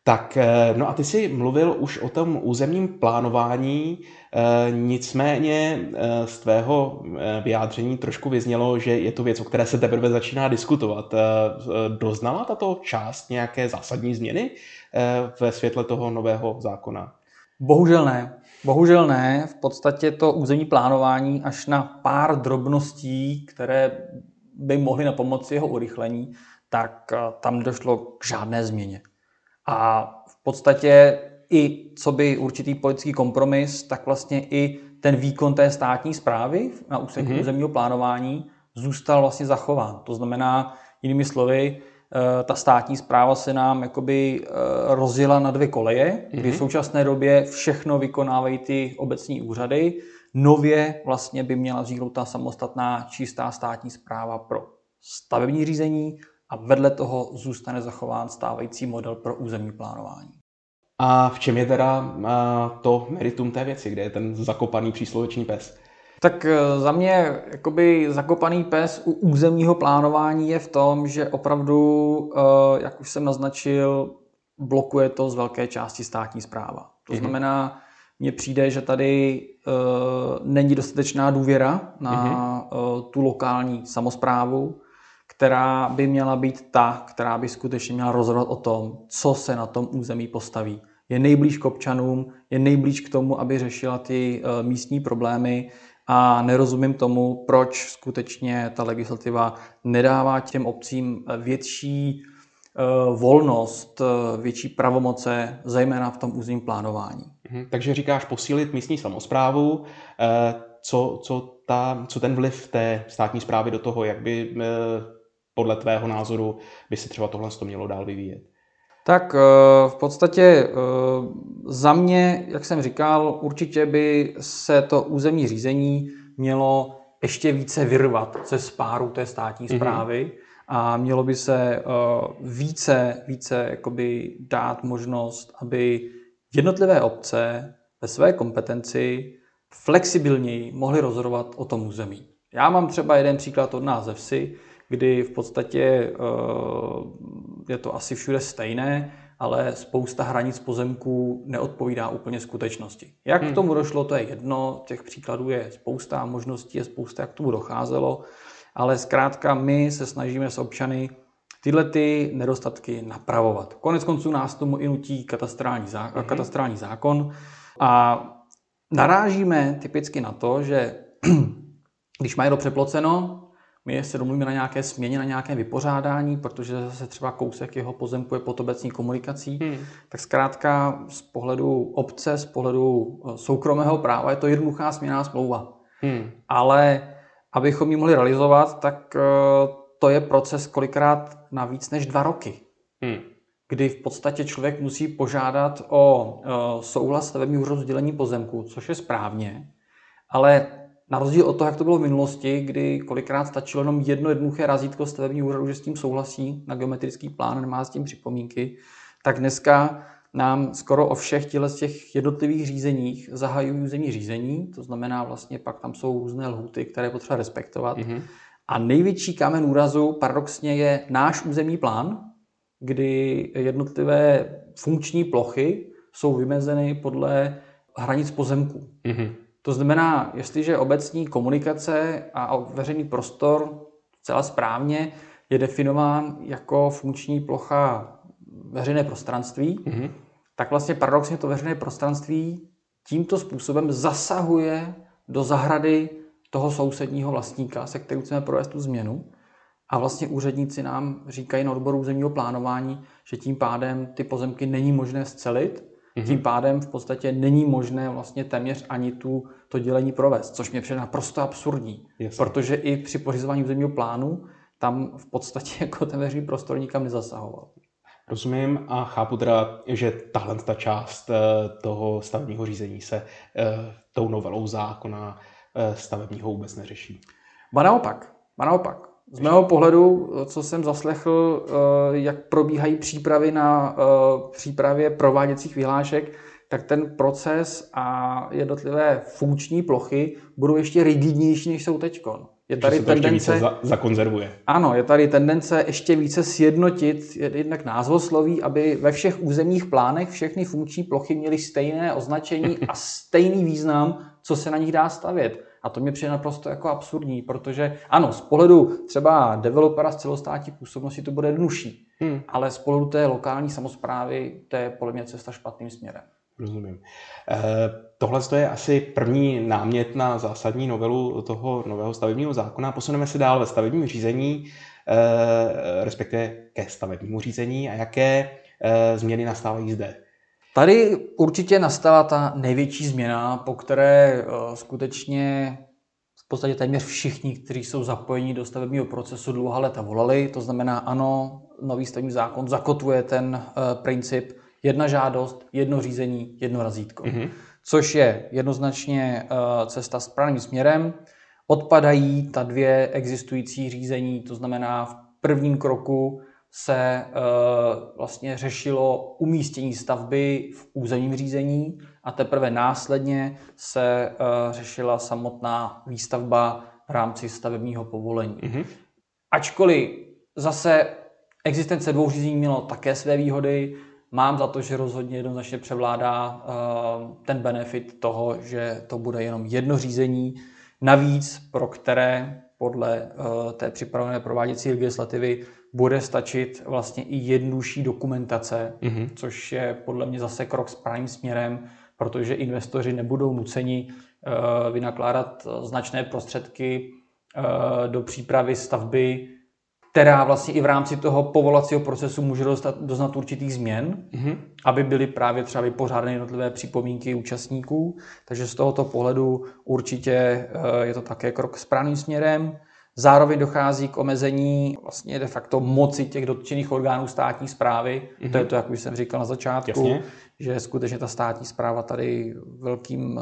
Tak, eh, no a ty jsi mluvil už o tom územním plánování, eh, nicméně eh, z tvého vyjádření trošku vyznělo, že je to věc, o které se teprve začíná diskutovat. Doznala tato část nějaké zásadní změny ve světle toho nového zákona? Bohužel ne. Bohužel ne. V podstatě to územní plánování až na pár drobností, které by mohly na pomoci jeho urychlení, tak tam došlo k žádné změně. A v podstatě i co by určitý politický kompromis, tak vlastně i ten výkon té státní zprávy na úseku mm-hmm. územního plánování zůstal vlastně zachován. To znamená, jinými slovy, eh, ta státní zpráva se nám jakoby eh, rozjela na dvě koleje, kdy v mhm. současné době všechno vykonávají ty obecní úřady. Nově vlastně by měla vzniknout ta samostatná čistá státní zpráva pro stavební řízení a vedle toho zůstane zachován stávající model pro územní plánování. A v čem je teda to meritum té věci, kde je ten zakopaný příslovečný pes? Tak e, za mě jakoby zakopaný pes u územního plánování je v tom, že opravdu, e, jak už jsem naznačil, blokuje to z velké části státní zpráva. To mm-hmm. znamená, mně přijde, že tady uh, není dostatečná důvěra na uh, tu lokální samozprávu, která by měla být ta, která by skutečně měla rozhodovat o tom, co se na tom území postaví. Je nejblíž k občanům, je nejblíž k tomu, aby řešila ty uh, místní problémy a nerozumím tomu, proč skutečně ta legislativa nedává těm obcím větší Eh, volnost, eh, větší pravomoce, zejména v tom územním plánování. Mhm, takže říkáš posílit místní samozprávu. Eh, co, co, ta, co ten vliv té státní zprávy do toho, jak by podle tvého názoru by se třeba tohle mělo dál vyvíjet? Tak v podstatě za mě, jak jsem říkal, určitě by se to územní řízení mělo ještě více vyrvat ze spáru té státní zprávy. Mm-hmm a mělo by se uh, více, více jakoby dát možnost, aby jednotlivé obce ve své kompetenci flexibilněji mohly rozhodovat o tom území. Já mám třeba jeden příklad od nás ze vsi, kdy v podstatě uh, je to asi všude stejné, ale spousta hranic pozemků neodpovídá úplně skutečnosti. Jak hmm. k tomu došlo, to je jedno, těch příkladů je spousta, možností je spousta, jak k tomu docházelo ale zkrátka my se snažíme s občany tyhle ty nedostatky napravovat. Konec konců nás tomu i nutí katastrální, zákon, mm-hmm. katastrální zákon a narážíme typicky na to, že když mají to přeploceno, my se domluvíme na nějaké směně, na nějaké vypořádání, protože zase třeba kousek jeho pozemku je pod obecní komunikací, hmm. tak zkrátka z pohledu obce, z pohledu eh, soukromého práva je to jednoduchá směná smlouva. Hmm. Ale abychom ji mohli realizovat, tak eh, to je proces kolikrát na víc než dva roky. Hmm. Kdy v podstatě člověk musí požádat o eh, souhlas stavebního úřadu sdělení pozemku, což je správně, ale na rozdíl od toho, jak to bylo v minulosti, kdy kolikrát stačilo jenom jedno jednoduché razítko stavebního úřadu, že s tím souhlasí na geometrický plán, nemá s tím připomínky, tak dneska nám skoro o všech těle z těch jednotlivých řízeních zahajují územní řízení, to znamená vlastně pak tam jsou různé lhuty, které potřeba respektovat. Mm-hmm. A největší kámen úrazu paradoxně je náš územní plán, kdy jednotlivé funkční plochy jsou vymezeny podle hranic pozemků. Mm-hmm. To znamená, jestliže obecní komunikace a veřejný prostor celá správně je definován jako funkční plocha veřejné prostranství, mm-hmm. tak vlastně paradoxně to veřejné prostranství tímto způsobem zasahuje do zahrady toho sousedního vlastníka, se kterým chceme provést tu změnu. A vlastně úředníci nám říkají na odboru územního plánování, že tím pádem ty pozemky není možné scelit, mm-hmm. tím pádem v podstatě není možné vlastně téměř ani tu, to dělení provést, což mě přijde naprosto absurdní, yes. protože i při pořizování územního plánu tam v podstatě jako ten veřejný prostor nikam nezasahoval. Rozumím a chápu teda, že tahle ta část eh, toho stavebního řízení se eh, tou novelou zákona eh, stavebního vůbec neřeší. Ba naopak, ba naopak. Z mého pohledu, co jsem zaslechl, jak probíhají přípravy na přípravě prováděcích vyhlášek, tak ten proces a jednotlivé funkční plochy budou ještě rigidnější, než jsou teď. Je tady se to tendence, ještě více zakonzervuje. Ano, je tady tendence ještě více sjednotit jednak názvosloví, aby ve všech územních plánech všechny funkční plochy měly stejné označení a stejný význam, co se na nich dá stavět. A to mě přijde naprosto jako absurdní, protože ano, z pohledu třeba developera z celostátní působnosti to bude jednodušší, hmm. ale z pohledu té lokální samozprávy to je podle mě cesta špatným směrem. Rozumím. Eh, tohle je asi první námět na zásadní novelu toho nového stavebního zákona. Posuneme se dál ve stavebním řízení, eh, respektive ke stavebnímu řízení a jaké eh, změny nastávají zde. Tady určitě nastala ta největší změna, po které skutečně v podstatě téměř všichni, kteří jsou zapojeni do stavebního procesu dlouhá léta volali. To znamená, ano, nový stavební zákon zakotvuje ten princip jedna žádost, jedno řízení, jedno razítko. Mm-hmm. Což je jednoznačně uh, cesta správným směrem. Odpadají ta dvě existující řízení, to znamená v prvním kroku se uh, vlastně řešilo umístění stavby v územním řízení a teprve následně se uh, řešila samotná výstavba v rámci stavebního povolení. Mm-hmm. Ačkoliv zase existence dvou řízení mělo také své výhody, mám za to, že rozhodně jednoznačně převládá ten benefit toho, že to bude jenom jedno řízení, navíc pro které podle té připravené prováděcí legislativy bude stačit vlastně i jednodušší dokumentace, mm-hmm. což je podle mě zase krok správným směrem, protože investoři nebudou nuceni uh, vynakládat značné prostředky uh, do přípravy stavby, která vlastně i v rámci toho povolacího procesu může dostat, doznat určitých změn, mm-hmm. aby byly právě třeba vypořádány jednotlivé připomínky účastníků. Takže z tohoto pohledu určitě je to také krok správným směrem. Zároveň dochází k omezení vlastně de facto moci těch dotčených orgánů státní zprávy. Mm-hmm. To je mhm. to, jak už jsem říkal na začátku, Jasně. že skutečně ta státní zpráva tady velkým,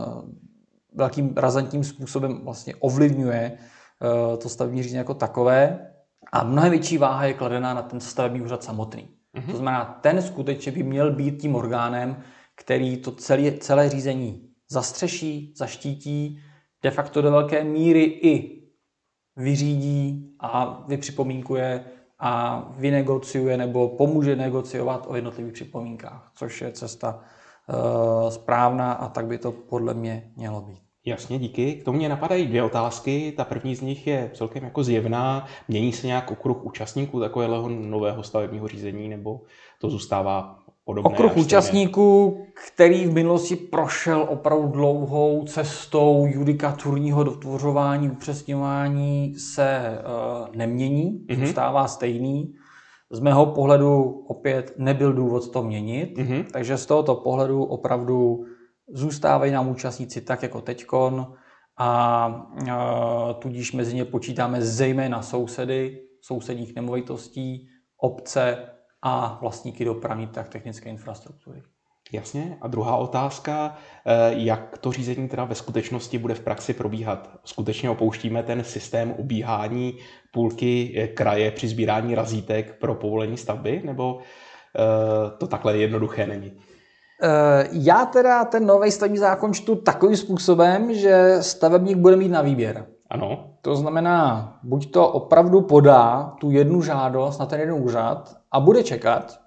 velkým razantním způsobem vlastně ovlivňuje uh, to stavební řízení jako takové. A mnohem větší váha je kladená na ten stavební úřad samotný. Mm-hmm. To znamená, ten skutečně by měl být tím orgánem, který to celé, celé řízení zastřeší, zaštítí, de facto do velké míry i vyřídí a vypřipomínkuje a vynegociuje nebo pomůže negociovat o jednotlivých připomínkách, což je cesta uh, správná a tak by to podle mě mělo být. Jasně, díky. K tomu mě napadají dvě otázky. Ta první z nich je celkem jako zjevná. Mění se nějak okruh účastníků takového nového stavebního řízení, nebo to zůstává podobné. Okruh účastníků, který v minulosti prošel opravdu dlouhou cestou judikaturního dotvořování, upřesňování, se uh, nemění, mm-hmm. zůstává stejný. Z mého pohledu opět nebyl důvod to měnit, mm-hmm. takže z tohoto pohledu opravdu zůstávají nám účastníci tak jako teďkon a uh, tudíž mezi ně počítáme zejména sousedy, sousedních nemovitostí, obce, a vlastníky dopravní tak technické infrastruktury. Jasně. A druhá otázka, eh, jak to řízení teda ve skutečnosti bude v praxi probíhat? Skutečně opouštíme ten systém ubíhání půlky eh, kraje při sbírání razítek pro povolení stavby, nebo eh, to takhle jednoduché není? Já teda ten nový stavební zákon čtu takovým způsobem, že stavebník bude mít na výběr. Ano. To znamená, buď to opravdu podá tu jednu žádost na ten jeden úřad a bude čekat,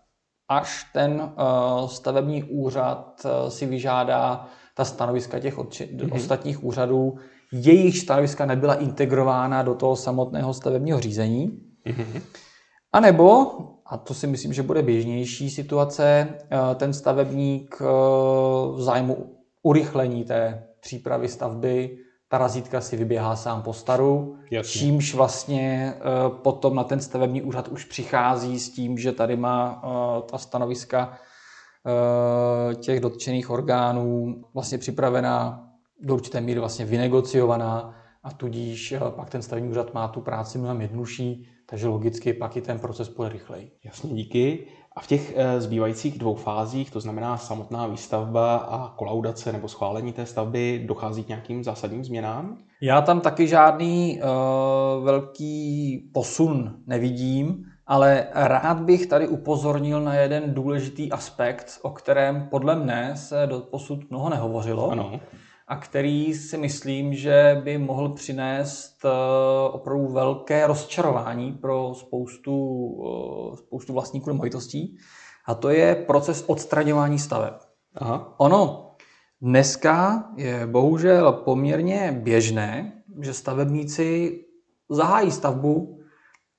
až ten uh, stavební úřad uh, si vyžádá ta stanoviska těch mm-hmm. ostatních úřadů, jejich stanoviska nebyla integrována do toho samotného stavebního řízení. Mm-hmm. A nebo, a to si myslím, že bude běžnější situace, uh, ten stavebník v zájmu urychlení té přípravy stavby ta razítka si vyběhá sám po staru, Jasně. čímž vlastně uh, potom na ten stavební úřad už přichází s tím, že tady má uh, ta stanoviska uh, těch dotčených orgánů vlastně připravená do určité míry vlastně vynegociovaná a tudíž pak ten stavební úřad má tu práci mnohem jednodušší, takže logicky pak i ten proces půjde rychleji. Jasně, díky. A v těch eh, zbývajících dvou fázích, to znamená samotná výstavba a kolaudace nebo schválení té stavby, dochází k nějakým zásadním změnám? Já tam taky žádný uh, velký posun nevidím, ale rád bych tady upozornil na jeden důležitý aspekt, o kterém podle mne se do posud mnoho nehovořilo. Ano a který si myslím, že by mohl přinést eh, opravdu velké rozčarování pro spoustu, eh, spoustu vlastníků nemovitostí. A to je proces odstraňování staveb. Aha. Ono dneska je bohužel poměrně běžné, že stavebníci zahájí stavbu,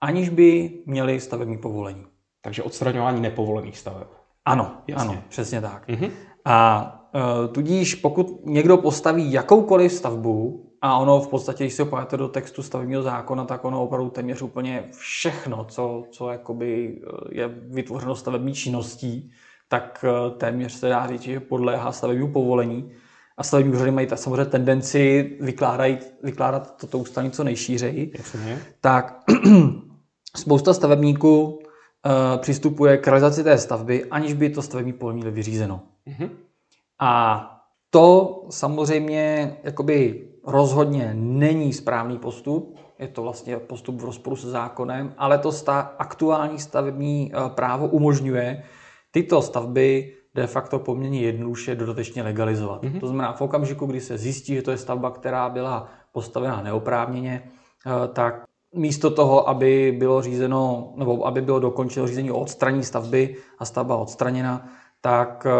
aniž by měli stavební povolení. Takže odstraňování nepovolených staveb. Ano, Jasně. ano, přesně tak. Mhm. A Eh, tudíž pokud někdo postaví jakoukoliv stavbu, a ono v podstatě, když se opáte do textu stavebního zákona, tak ono opravdu téměř úplně všechno, co, co jakoby eh, je vytvořeno stavební činností, tak eh, téměř se dá říct, že podléhá stavebnímu povolení. A stavební úřady mají tak samozřejmě tendenci vykládat, vykládat toto ústavní co nejšířeji. Jasně. Tak spousta stavebníků přistupuje k realizaci té stavby, aniž by to stavební povolení bylo vyřízeno. Mm-hmm. A to samozřejmě jakoby rozhodně není správný postup, je to vlastně postup v rozporu se zákonem, ale to sta- aktuální stavební eh, právo umožňuje tyto stavby de facto poměrně jednoduše dodatečně legalizovat. Mm-hmm. To znamená, v okamžiku, kdy se zjistí, že to je stavba, která byla postavena neoprávněně, eh, tak místo toho, aby bylo řízeno, nebo aby bylo dokončeno řízení o odstranění stavby a stavba odstraněna, tak eh,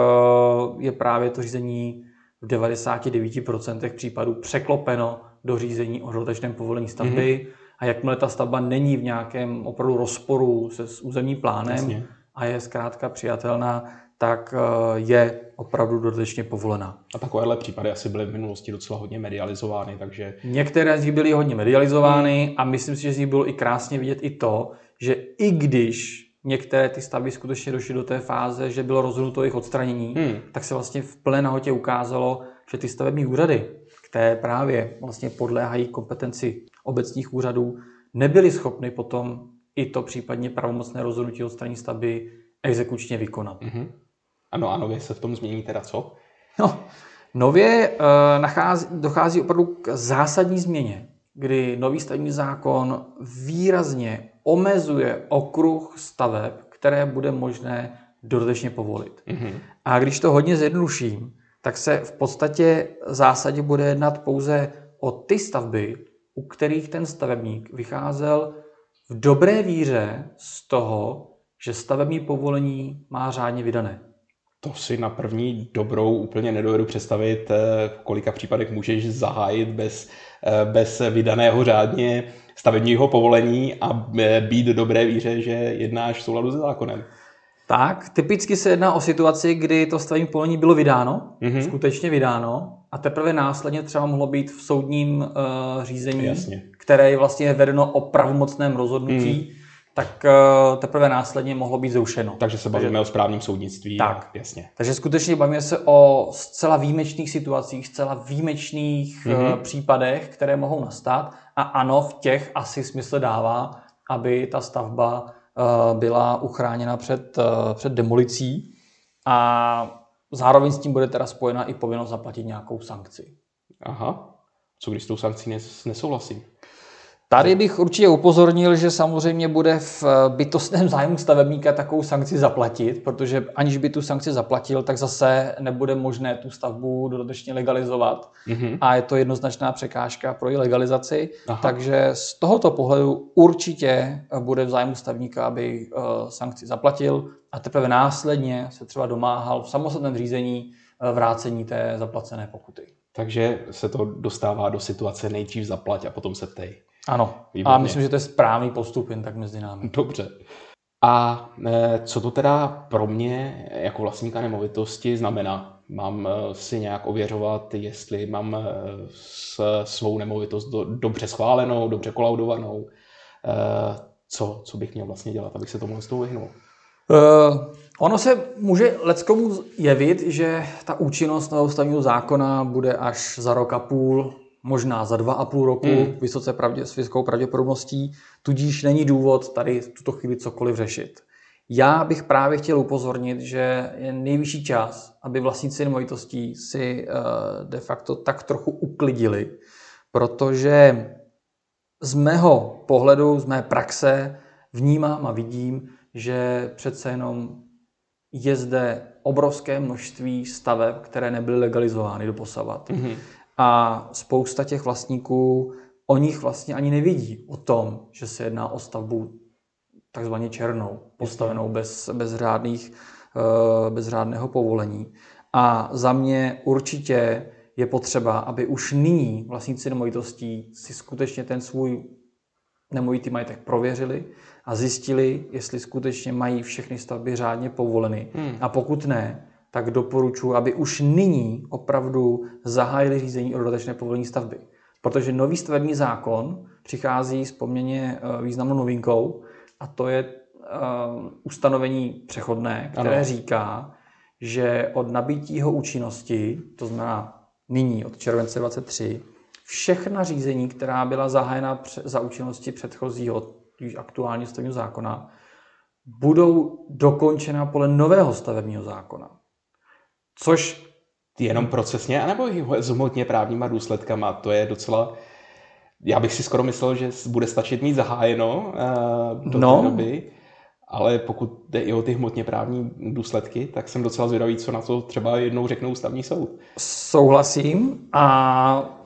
je právě to řízení v 99% případů překlopeno do řízení o dodatečném povolení stavby. Mm-hmm. A jakmile ta stavba není v nějakém opravdu rozporu se s územním plánem Jasně. a je zkrátka přijatelná, tak eh, je opravdu dodatečně povolená. A takovéhle případy asi byly v minulosti docela hodně medializovány, takže... Některé z nich byly hodně medializovány a myslím si, že z nich bylo i krásně vidět i to, že i když některé ty stavby skutečně došly do té fáze, že bylo rozhodnuto jejich odstranění, hmm. tak se vlastně v plné nahotě ukázalo, že ty stavební úřady, které právě vlastně podléhají kompetenci obecních úřadů, nebyly schopny potom i to případně pravomocné rozhodnutí odstranění stavby exekučně vykonat. Mm-hmm. Ano, a nově se v tom změní teda co? No, nově uh, nachází, dochází opravdu k zásadní změně, kdy nový stavební zákon výrazně omezuje okruh staveb, které bude možné dodatečně povolit. Mm-hmm. A když to hodně zjednoduším, tak se v podstatě v zásadě bude jednat pouze o ty stavby, u kterých ten stavebník vycházel v dobré víře z toho, že stavební povolení má řádně vydané. To si na první dobrou úplně nedovedu představit, eh, v kolika případech můžeš zahájit bez, eh, bez vydaného řádně stavebního povolení a eh, být do dobré víře, že jednáš v souladu se zákonem. Tak, typicky se jedná o situaci, kdy to stavební povolení bylo vydáno, mm-hmm. skutečně vydáno, a teprve následně třeba mohlo být v soudním uh, řízení, Jasně. které je vlastně vedeno o pravomocném rozhodnutí, mm tak eh, teprve následně mohlo být zrušeno. Takže se bavíme Takže, o správním soudnictví. Tak, jasně. Takže skutečně bavíme se o zcela výjimečných situacích, zcela výjimečných mm-hmm. případech, které mohou nastat. A ano, v těch asi smysl dává, aby ta stavba uh, byla uchráněna před, před demolicí a zároveň s tím bude teda spojena i povinnost zaplatit nějakou sankci. Aha. Co když s tou sankcí nesouhlasím? Tady bych určitě upozornil, že samozřejmě bude v bytostném zájmu stavebníka takovou sankci zaplatit, protože aniž by tu sankci zaplatil, tak zase nebude možné tu stavbu dodatečně legalizovat. Mm-hmm. A je to jednoznačná překážka pro její legalizaci. Aha. Takže z tohoto pohledu určitě bude v zájmu stavníka, aby uh, sankci zaplatil a teprve následně se třeba domáhal v samostatném řízení vrácení té zaplacené pokuty. Takže se to dostává do situace nejdřív zaplať a potom se ptej. Ano, Výborně. a myslím, že to je správný postup jen tak mezi námi. Dobře. A e, co to teda pro mě jako vlastníka nemovitosti znamená? Mám e, si nějak ověřovat, jestli mám e, s svou nemovitost do, dobře schválenou, dobře kolaudovanou? Co, co bych měl vlastně dělat, abych se tomu z toho vyhnul? Uh, ono se může leckomu jevit, že ta účinnost nového stavního zákona bude až za rok a půl, možná za dva a půl roku, hmm. vysoce pravdě, s vysokou pravděpodobností, tudíž není důvod tady v tuto chvíli cokoliv řešit. Já bych právě chtěl upozornit, že je nejvyšší čas, aby vlastníci nemovitostí si uh, de facto tak trochu uklidili, protože z mého pohledu, z mé praxe vnímám a vidím, že přece jenom je zde obrovské množství staveb, které nebyly legalizovány do posavat. Mm-hmm. A spousta těch vlastníků o nich vlastně ani nevidí o tom, že se jedná o stavbu takzvaně černou, postavenou bez, bez, řádných, eh, bez řádného povolení. A za mě určitě je potřeba, aby už nyní vlastníci nemovitostí si skutečně ten svůj nemovitý majetek prověřili a zjistili, jestli skutečně mají všechny stavby řádně povoleny. Hmm. A pokud ne, tak doporučuji, aby už nyní opravdu zahájili řízení o dodatečné povolení stavby. Protože nový stavební zákon přichází s poměrně eh, významnou novinkou a to je uh, ustanovení přechodné, které ano. říká, že od nabítího účinnosti, to znamená nyní od července 23, všechna řízení, která byla zahájena za účinnosti předchozího, aktuálního stavebního zákona, budou dokončena podle nového stavebního zákona. Což jenom procesně, anebo i s hmotně právníma důsledkama. To je docela... Já bych si skoro myslel, že bude stačit mít zahájeno uh, do no. té doby, ale pokud jde i o ty hmotně právní důsledky, tak jsem docela zvědavý, co na to třeba jednou řeknou ústavní soud. Souhlasím a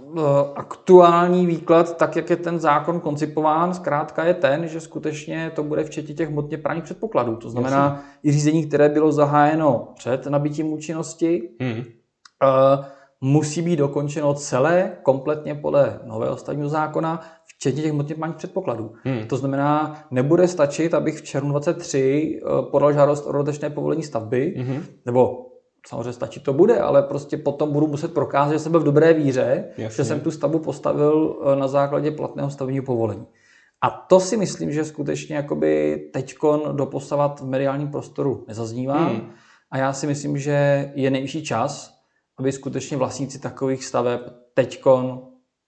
aktuální výklad, tak jak je ten zákon koncipován, zkrátka je ten, že skutečně to bude včetně těch hmotně právních předpokladů. To znamená Jasně. i řízení, které bylo zahájeno před nabitím účinnosti, hmm. musí být dokončeno celé, kompletně podle nového stavního zákona, včetně těch hmotně právních předpokladů. Hmm. To znamená, nebude stačit, abych v červnu 23 eh, podal žádost o dodatečné povolení stavby, hmm. nebo samozřejmě stačit to bude, ale prostě potom budu muset prokázat, že jsem byl v dobré víře, Jasně. že jsem tu stavbu postavil eh, na základě platného stavního povolení. A to si myslím, že skutečně jakoby teďkon doposavat v mediálním prostoru nezaznívá. Hmm. A já si myslím, že je nejvyšší čas, aby skutečně vlastníci takových staveb teďkon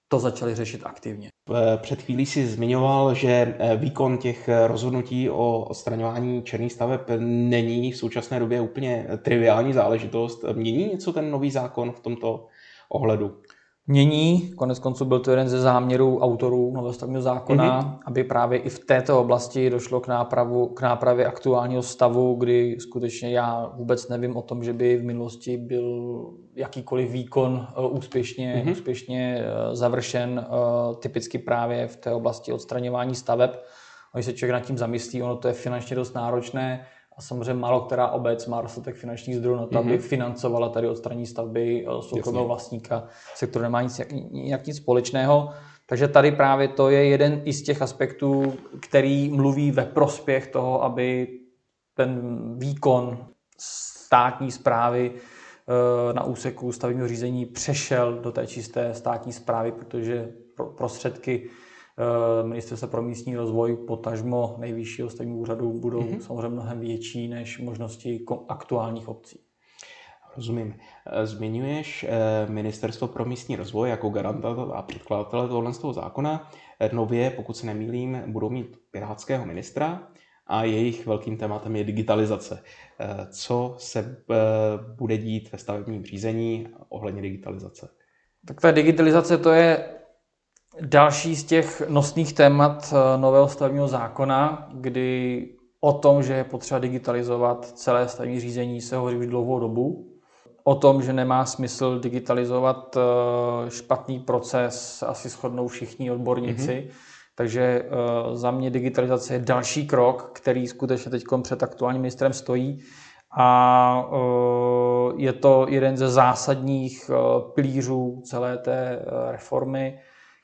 to začali řešit aktivně. Před chvílí si zmiňoval, že eh, výkon těch eh, rozhodnutí o odstraňování černých staveb není v současné době úplně triviální záležitost. Mění něco ten nový zákon v tomto ohledu? Mění. Konec konců byl to jeden ze záměrů autorů nového stavního zákona, mm-hmm. aby právě i v této oblasti došlo k, nápravu, k nápravě aktuálního stavu, kdy skutečně já vůbec nevím o tom, že by v minulosti byl jakýkoliv výkon uh, úspěšně, mm-hmm. úspěšně uh, završen, uh, typicky právě v té oblasti odstraňování staveb. A když se člověk nad tím zamyslí, ono to je finančně dost náročné, a samozřejmě málo která obec má dostatek finančních zdrojů na to, mm-hmm. aby mhm. financovala tady odstranění stavby eh, soukromého vlastníka, se kterou nemá nic, jak nic společného. Takže tady právě to je jeden i z těch aspektů, který mluví ve prospěch toho, aby ten výkon státní zprávy eh, na úseku stavebního řízení přešel do té čisté státní zprávy, protože prostředky ministerstva pro místní rozvoj, potažmo nejvyššího stavního úřadu budou mm-hmm. samozřejmě mnohem větší než možnosti aktuálních obcí. Rozumím. Eh, zmiňuješ eh, Ministerstvo pro místní rozvoj jako garanta a předkladatele tohle z toho zákona. Nově, pokud se nemýlím, budou mít pirátského ministra a jejich velkým tématem je digitalizace. Co se bude dít ve stavebním řízení ohledně digitalizace? Tak ta digitalizace to je Další z těch nosných témat eh, nového stavebního zákona, kdy o tom, že je potřeba digitalizovat celé stavební řízení, se hovoří už dlouhou dobu. O tom, že nemá smysl digitalizovat eh, špatný proces, asi shodnou všichni odborníci. Mm-hmm. Takže eh, za mě digitalizace je další krok, který skutečně teď před aktuálním ministrem stojí. A je to jeden ze zásadních pilířů celé té reformy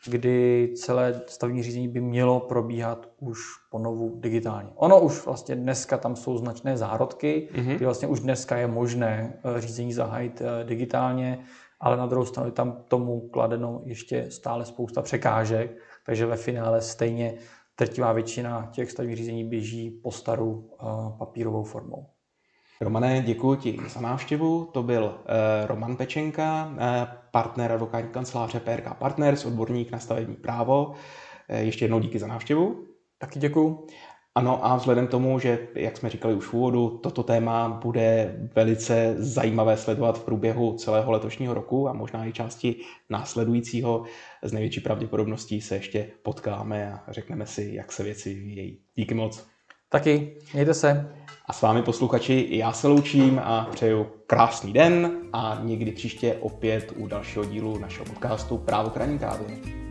kdy celé stavní řízení by mělo probíhat už ponovu digitálně. Ono už vlastně dneska tam jsou značné zárodky, mm-hmm. kdy vlastně už dneska je možné eh, řízení zahájit eh, digitálně, ale na druhou stranu je tam tomu kladeno ještě stále spousta překážek, takže ve finále stejně trtivá většina těch stavních řízení běží po starou eh, papírovou formou. Romane, děkuji ti za návštěvu. To byl uh, Roman Pečenka, uh, partner advokátní kanceláře PRK Partners, odborník na stavební právo. Uh, ještě jednou díky za návštěvu. Taky děkuji. Ano a vzhledem tomu, že, jak jsme říkali už v úvodu, toto téma bude velice zajímavé sledovat v průběhu celého letošního roku a možná i části následujícího, z největší pravděpodobností se ještě potkáme a řekneme si, jak se věci vyvíjejí. Díky moc. Taky, mějte se. A s vámi posluchači já se loučím a přeju krásný den a někdy příště opět u dalšího dílu našeho podcastu Právo kraní kávy.